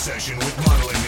session with Modeling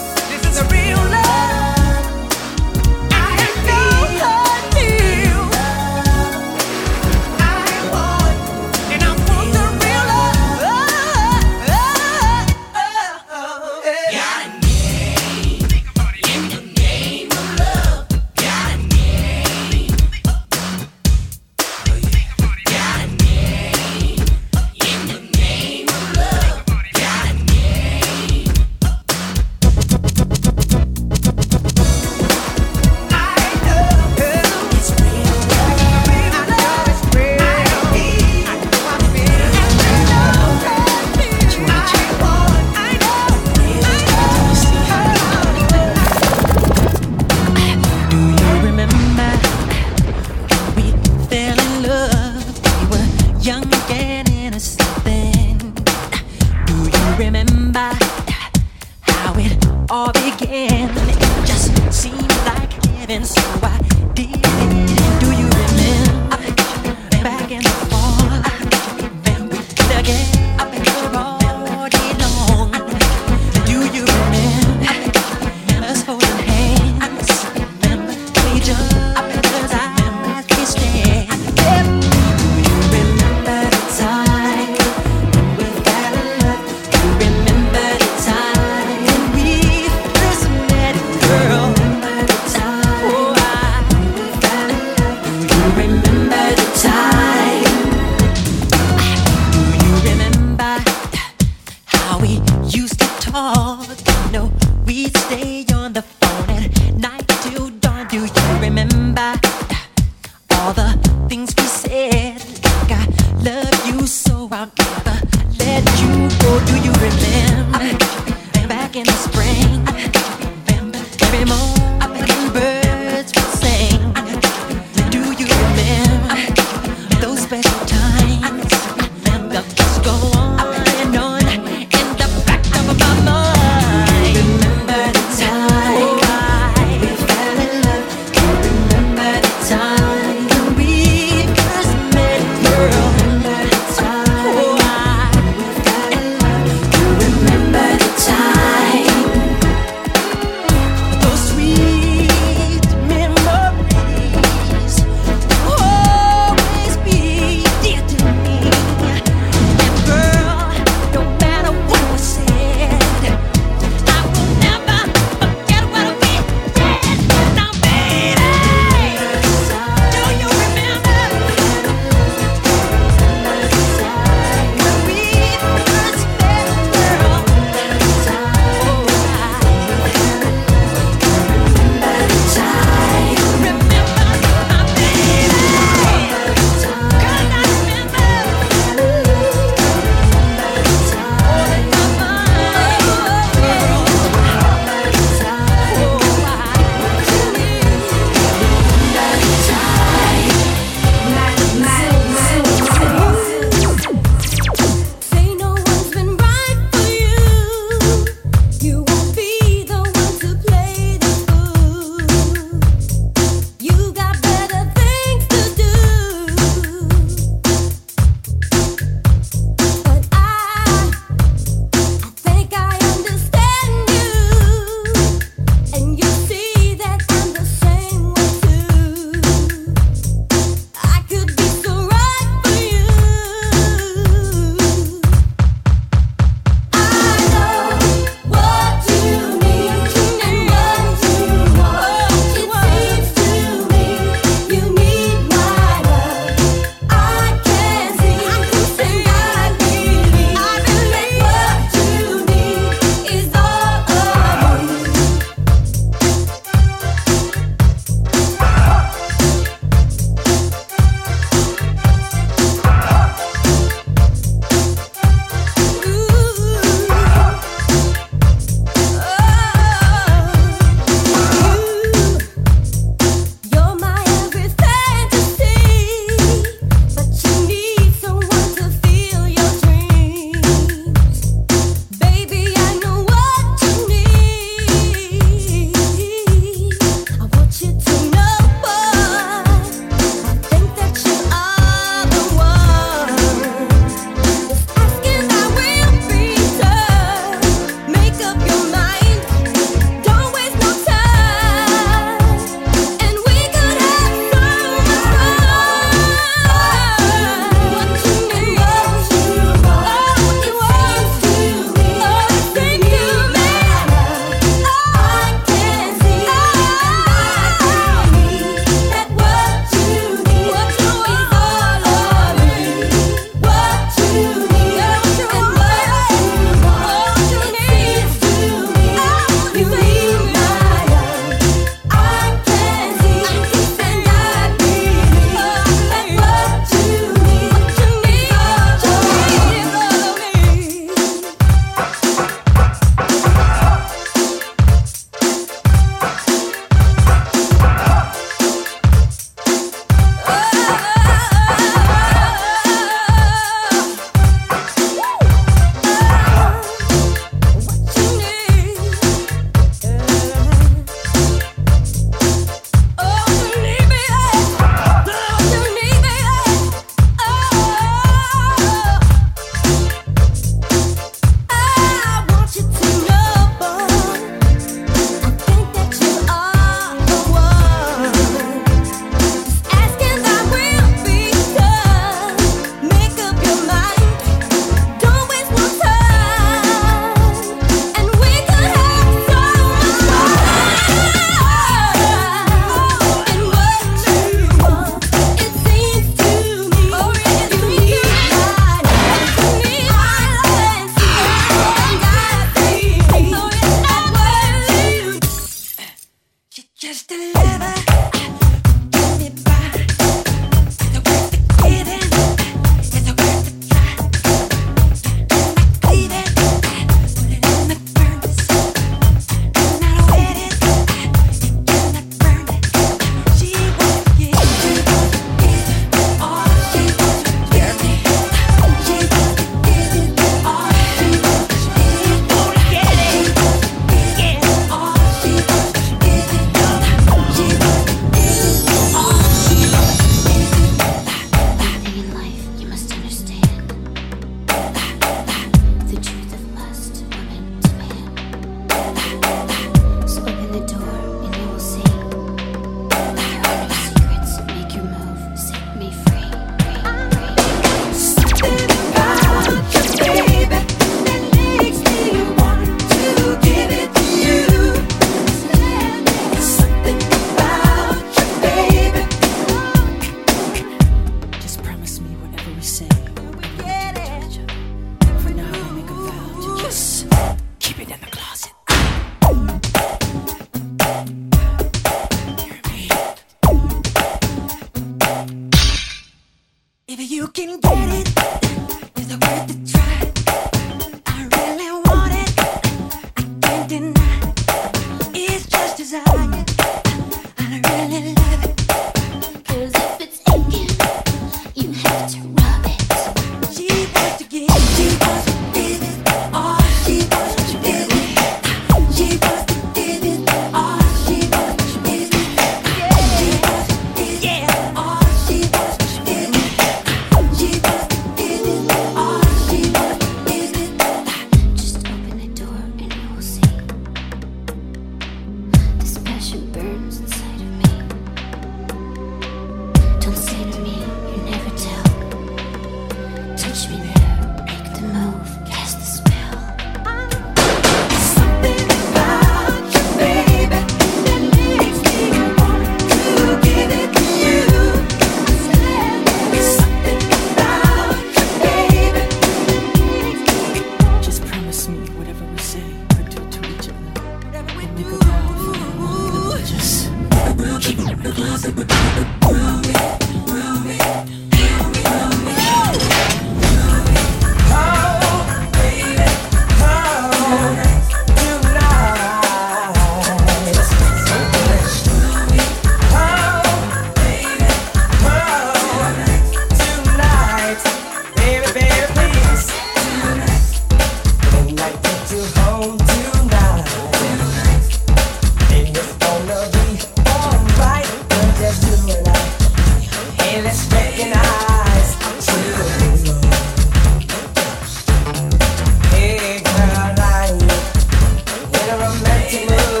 love.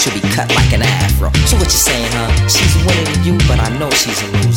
should be cut like an afro. So what you saying, huh? She's winning you, but I know she's a loser.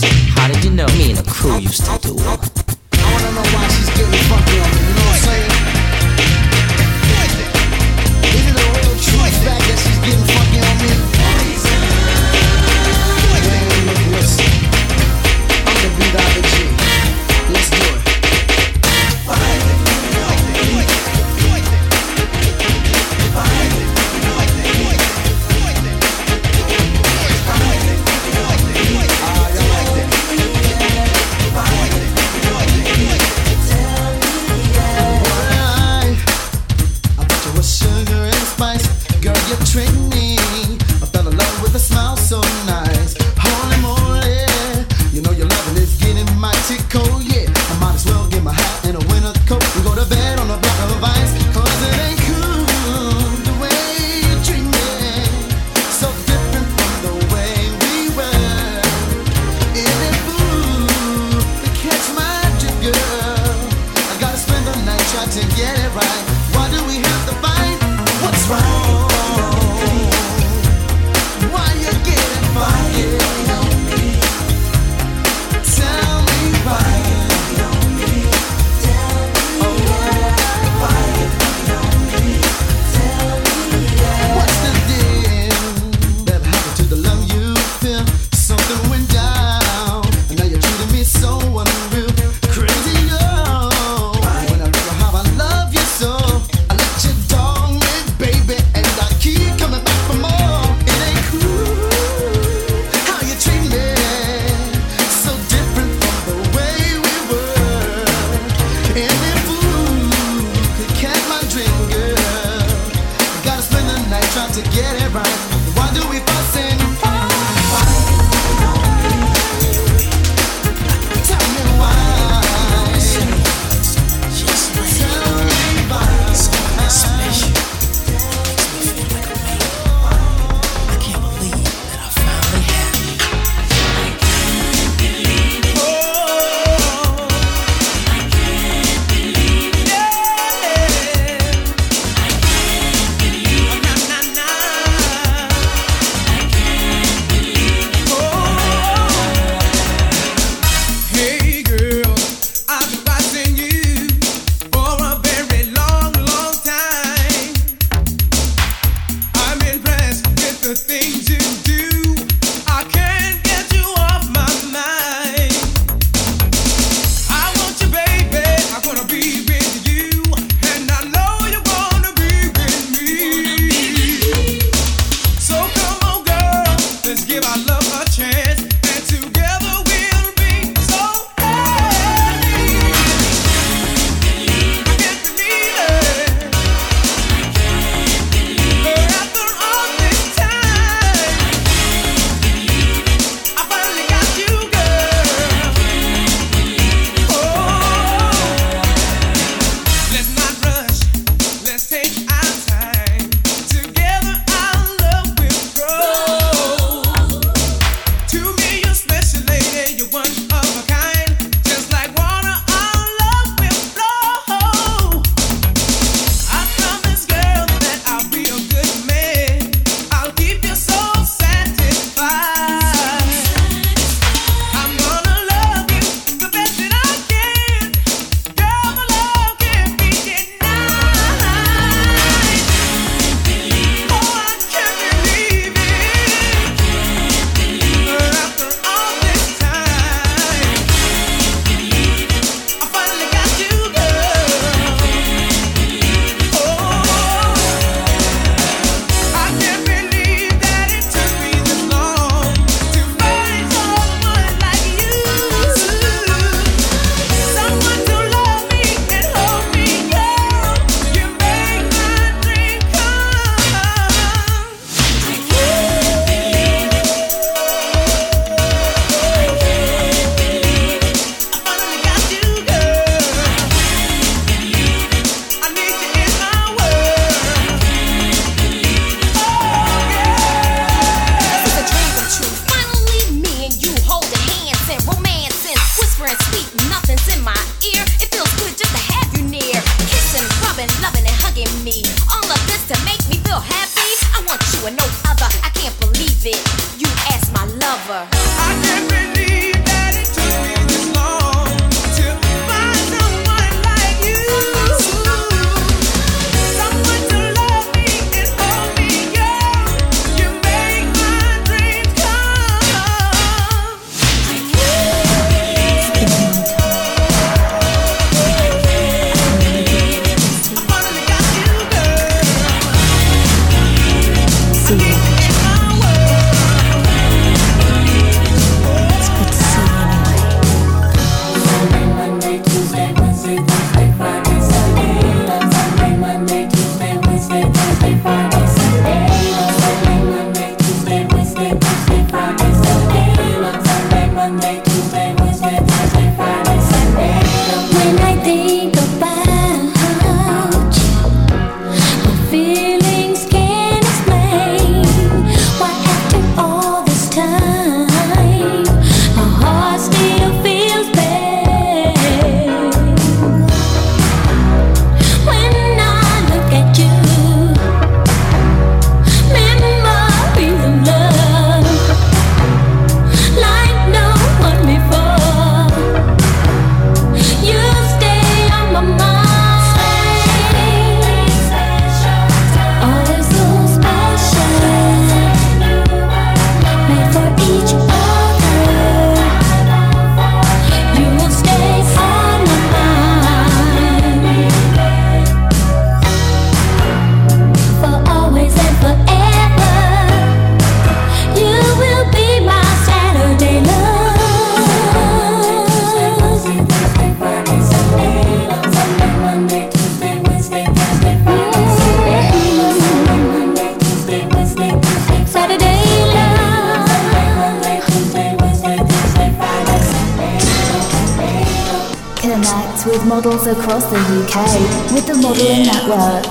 with models across the UK with the Modelling Network.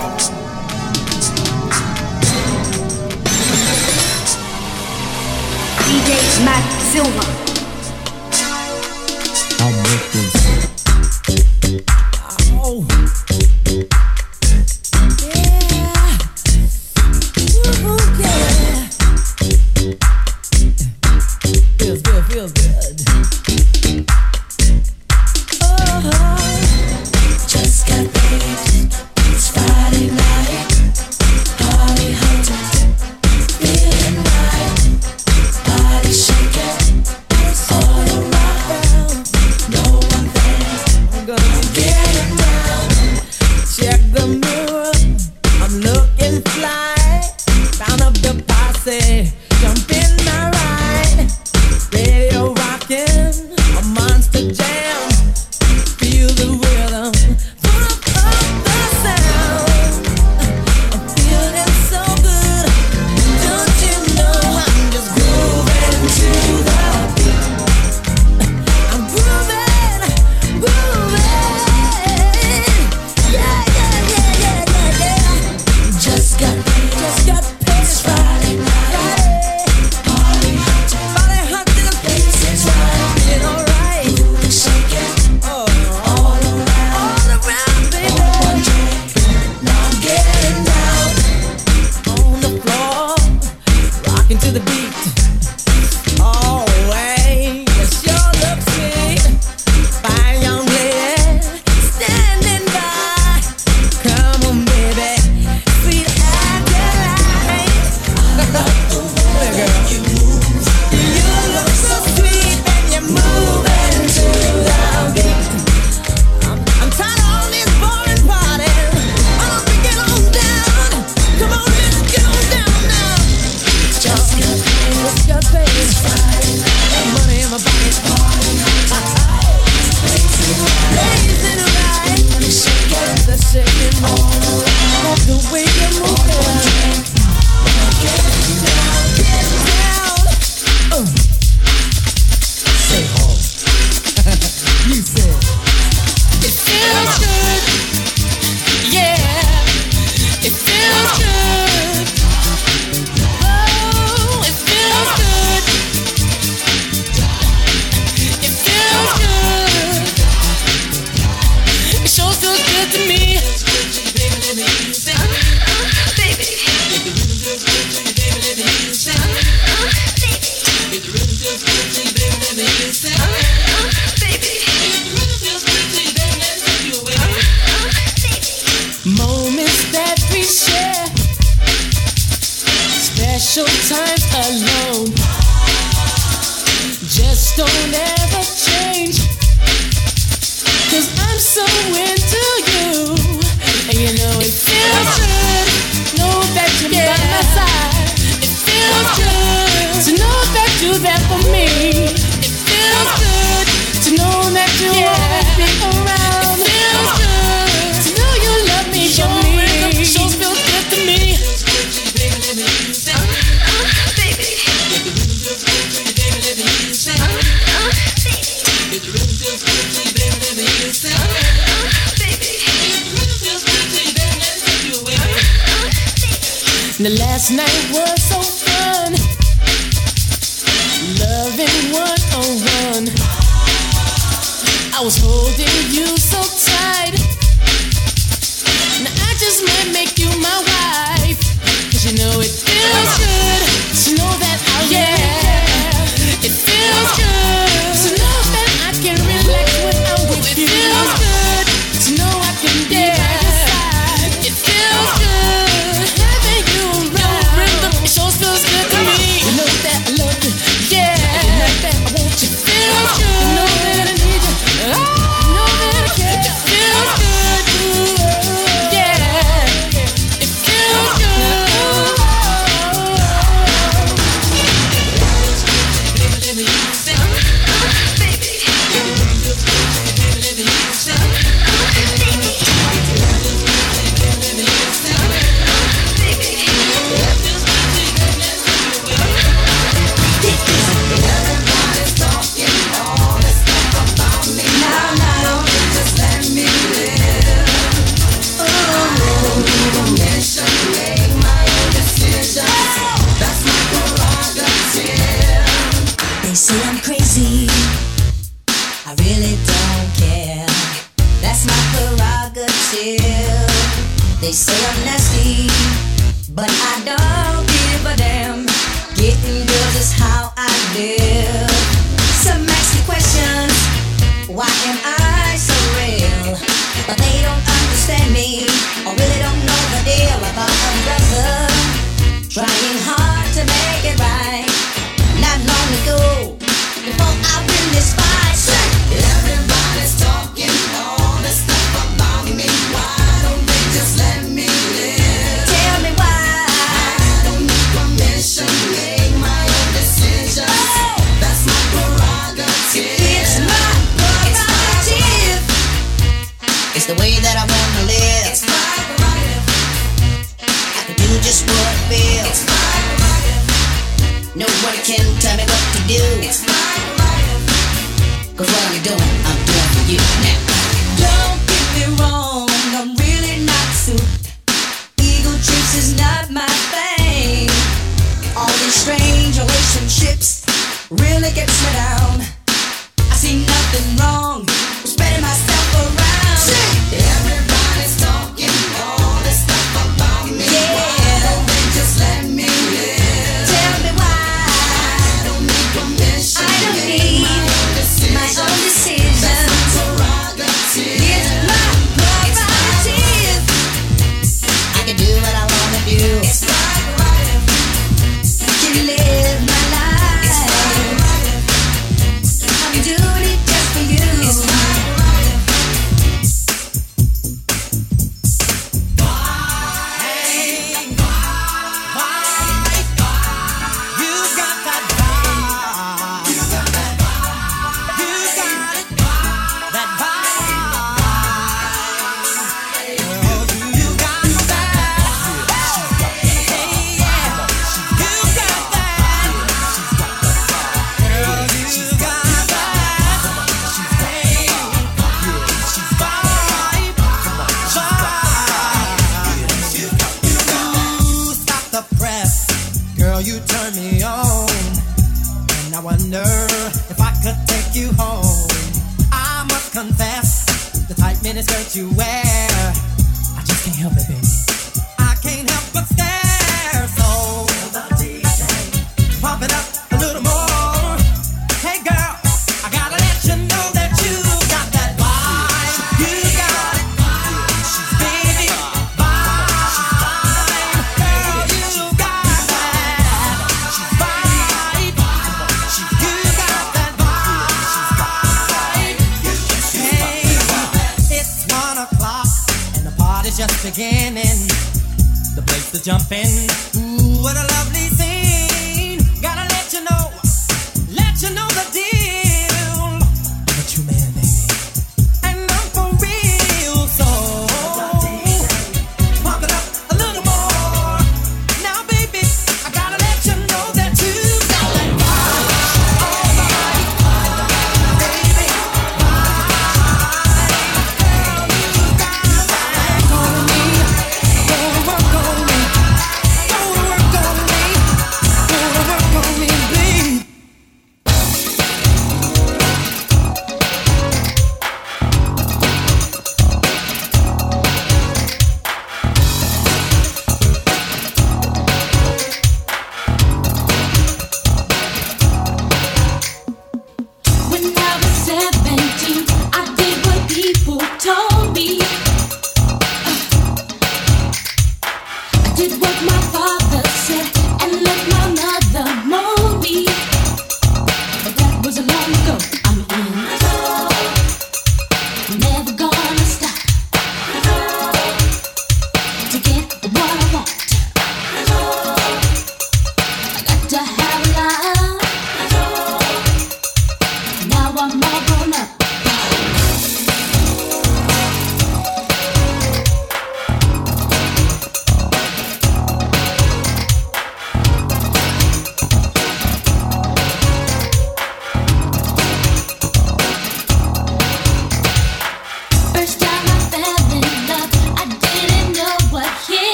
DJ Matt Silva.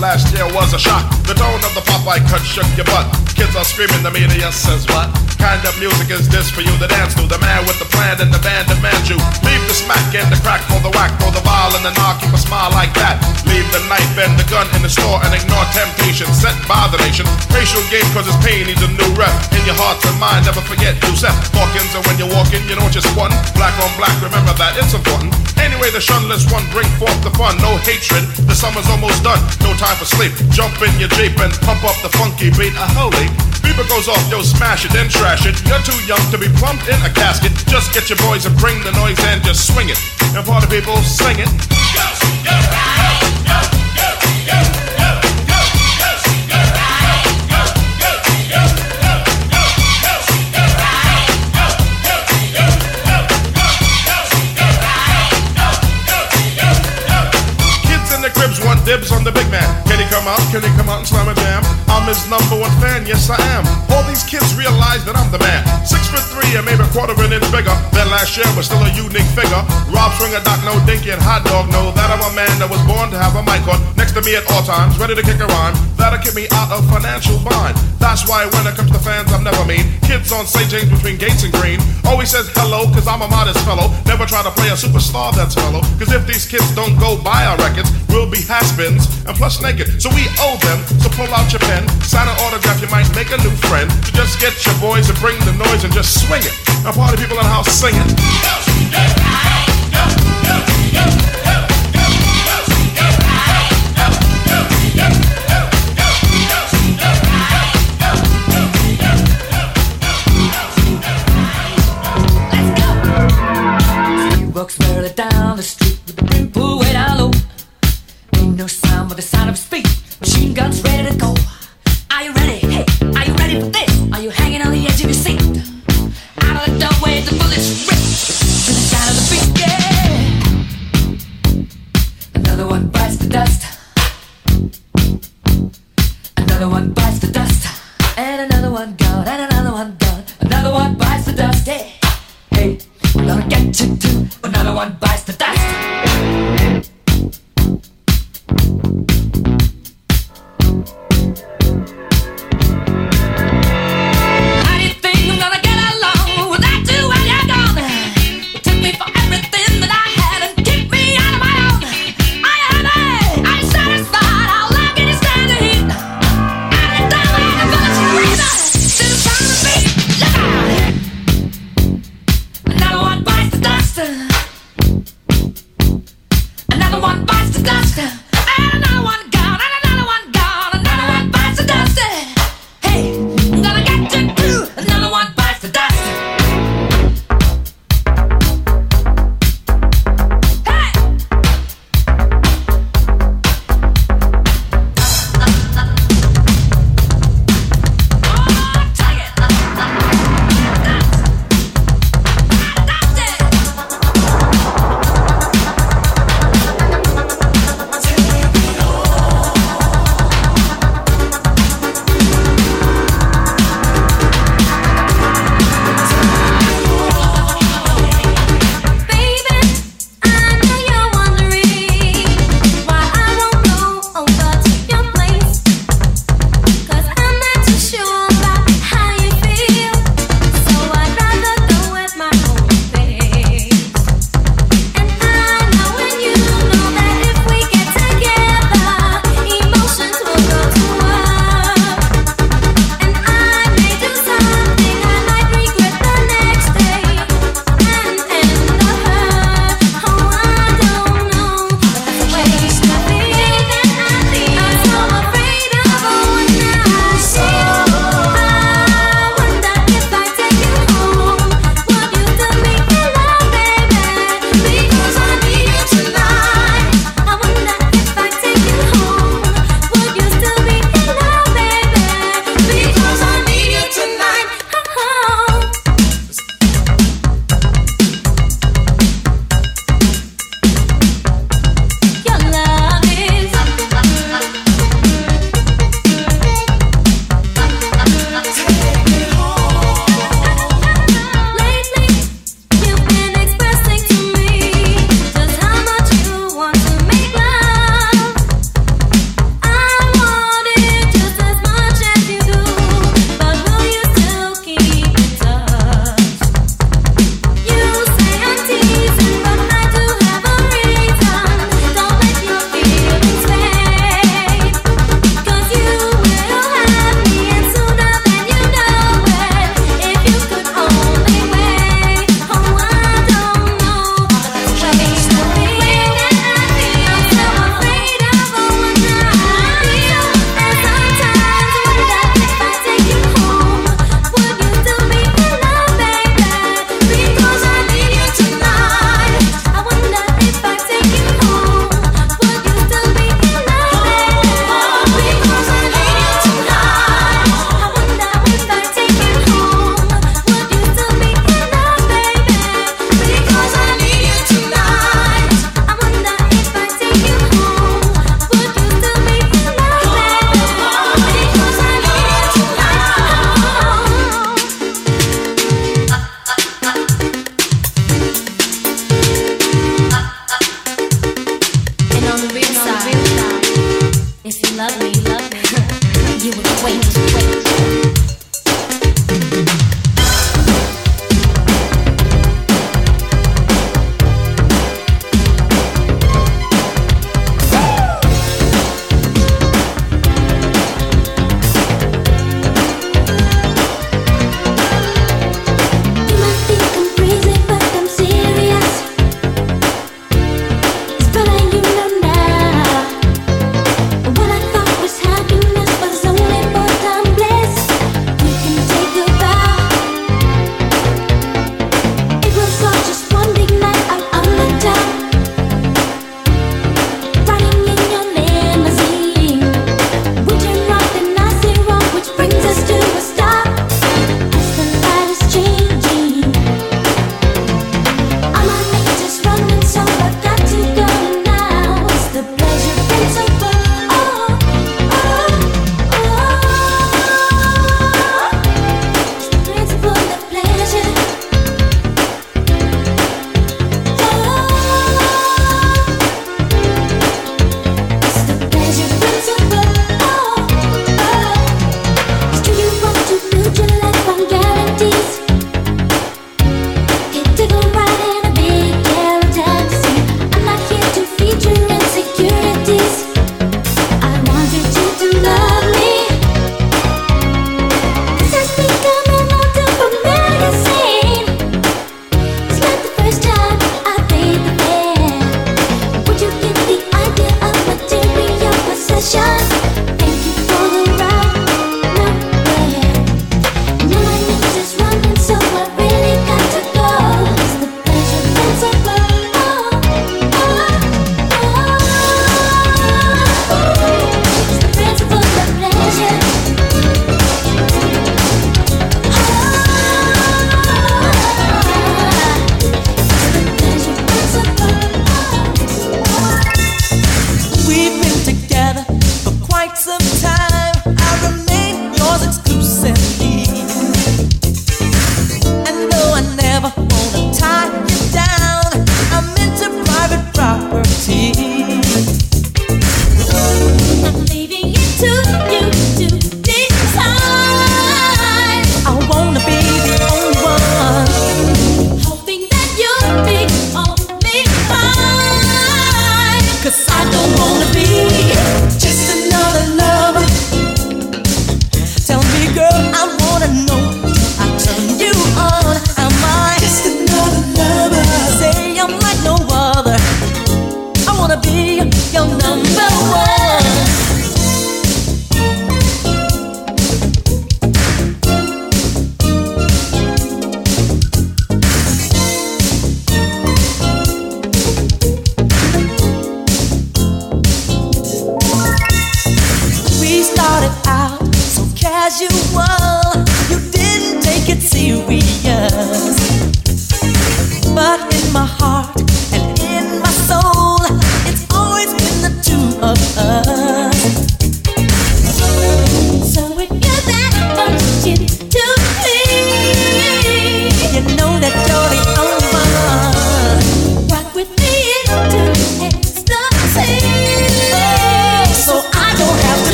Last year was a shock. The tone of the Popeye cut shook your butt. Kids are screaming, the media says what? Kind of music is this for you to dance to? The man with the plan and the band demands you. Leave the smack and the crack for the whack, for the vial and the knock, keep a smile like that. Leave the knife and the gun in the store and ignore temptation sent by the nation. Racial game cause it's pain needs a new rep. In your heart and mind, never forget who's Seth Hawkins. And when you're walking, you know what you're squatting. Black on black, remember that, it's important. Anyway, the shunless one bring forth the fun. No hatred, the summer's almost done. No time for sleep. Jump in your Jeep and pump up the funky beat. A holy. Beaver goes off, yo, smash it, then trash it. You're too young to be plumped in a casket. Just get your boys and bring the noise and just swing it. And party people, sing it. Kids dibs on the big man. Can he come out? Can he come out and slam a jam? I'm his number one fan, yes I am. All these kids realize that I'm the man. Six foot three and maybe a quarter of an inch bigger than last year, but still a unique figure. Rob Stringer, Doc, no Dinky, and Hot Dog know that I'm a man that was born to have a mic on next to me at all times, ready to kick a rhyme. That'll keep me out of financial bind. That's why when it comes to fans, I'm never mean. Kids on St. James between Gates and Greene always says hello, cause I'm a modest fellow. Never try to play a superstar that's mellow. Cause if these kids don't go buy our records, we'll be and plus naked. So we owe them, so pull out your pen, sign an autograph, you might make a new friend. So just get your boys and bring the noise and just swing it. Now party people in the house sing it. He walks merrily down the street with the brim pulled way down low. No sound but the sound of feet. Machine guns ready to go. Are you ready?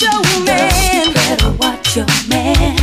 Watch your man. better watch your man.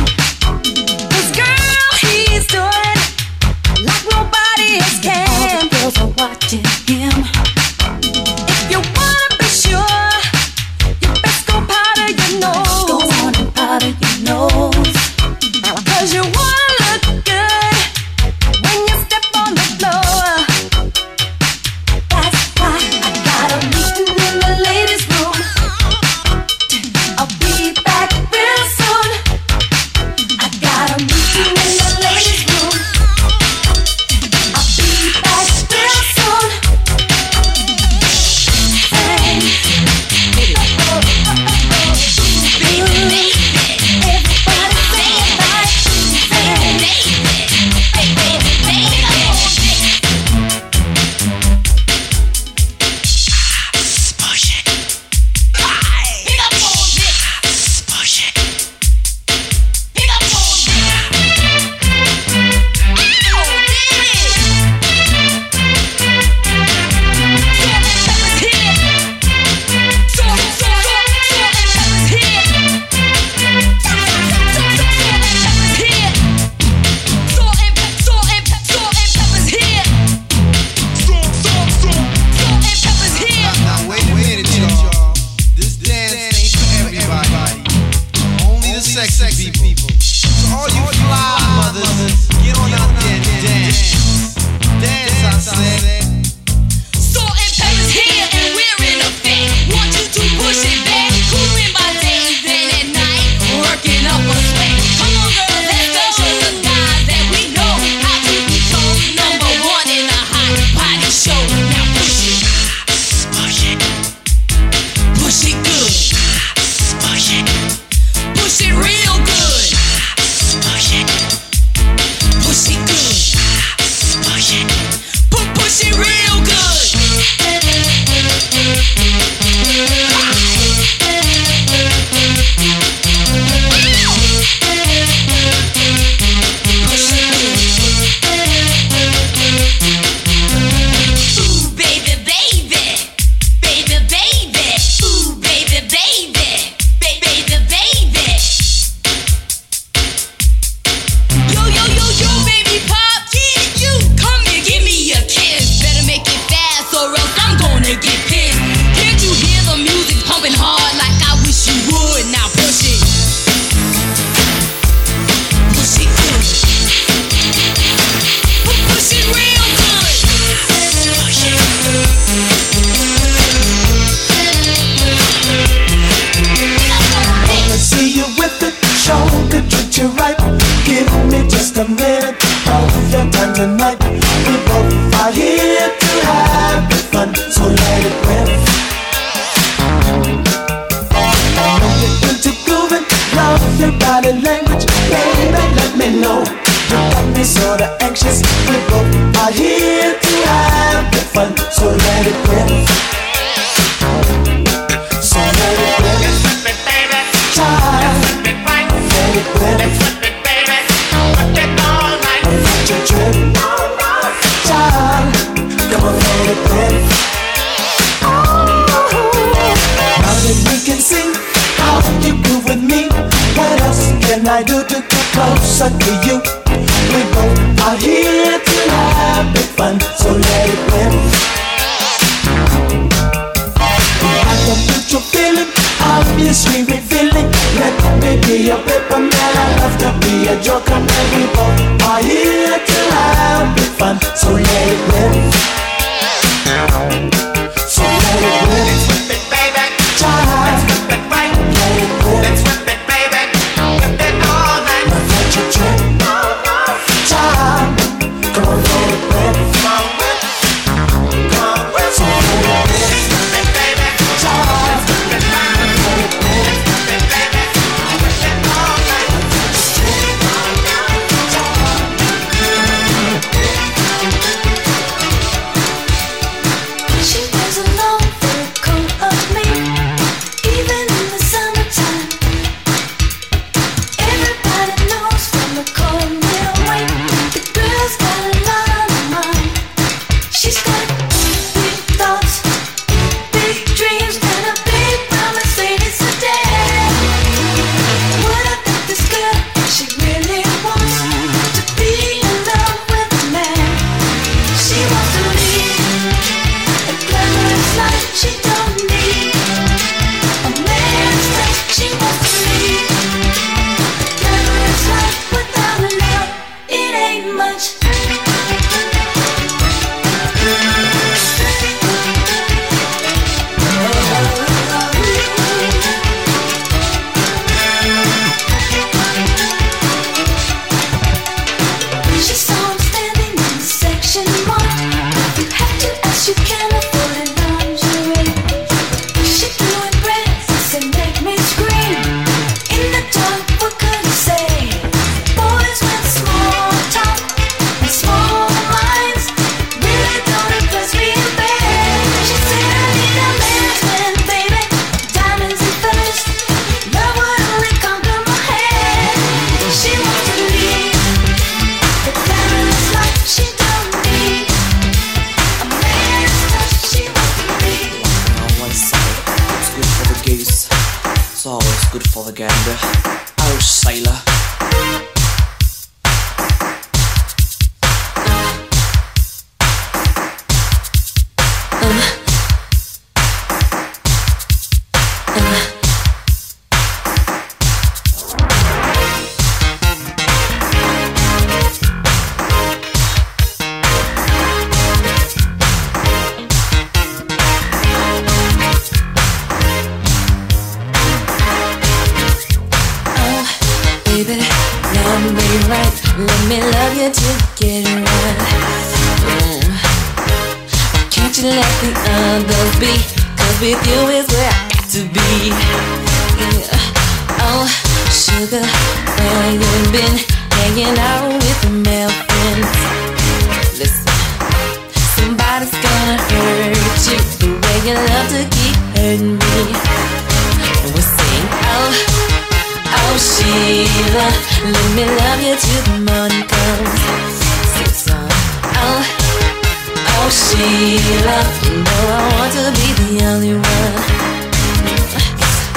One.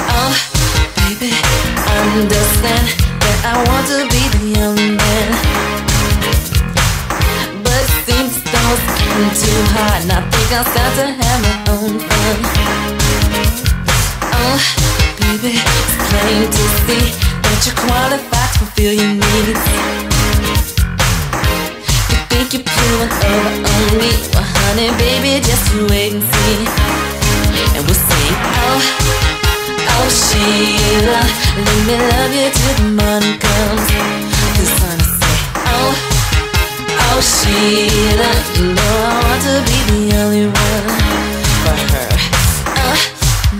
Oh, baby, I understand that I want to be the only man. But it seems those getting too hard, and I think I'll start to have my own fun. Oh, baby, it's plain to see that you're qualified to fulfill your needs. You think you're pulling over on me? Well, honey, baby, just wait and see. And we'll sing, oh, oh, Sheila, let me love you till the morning comes. Cause honey, say, oh, oh, Sheila, you know I want to be the only one for her. Oh,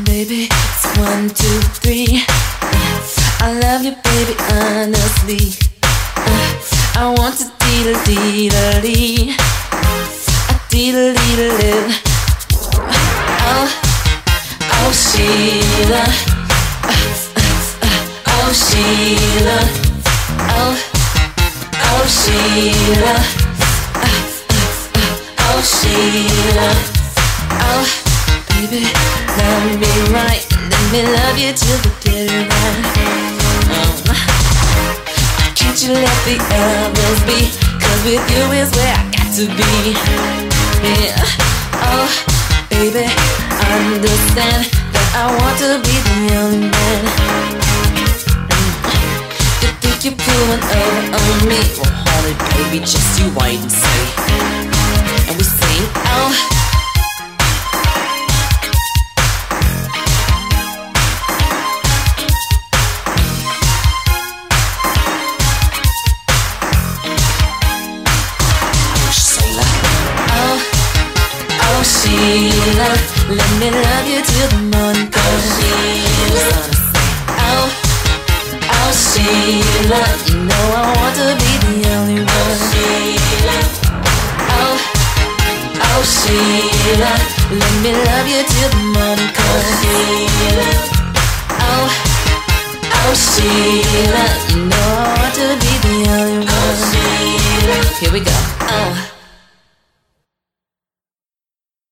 baby, it's one, two, three. I love you, baby, honestly. Uh, I want to dee dee dee dee. Dee dee dee Oh, oh, Sheila. Oh, Sheila. Oh, oh, Sheila. Oh, baby, love me right. Let me love you till the right. Um, can't you let the others be? Cause with you is where I got to be. Yeah. Oh, baby, I understand that I want to be the only man. You think you're pulling over on me? Well, honey, baby, just you wait and see. And we sing, oh. Oh Sheila, let me love you till the morning comes. Oh, oh Sheila, you know I want to be the only one. Oh, oh Sheila, let me love you till the morning comes. Oh, oh Sheila, you know I want to be the only one. Here we go. Oh.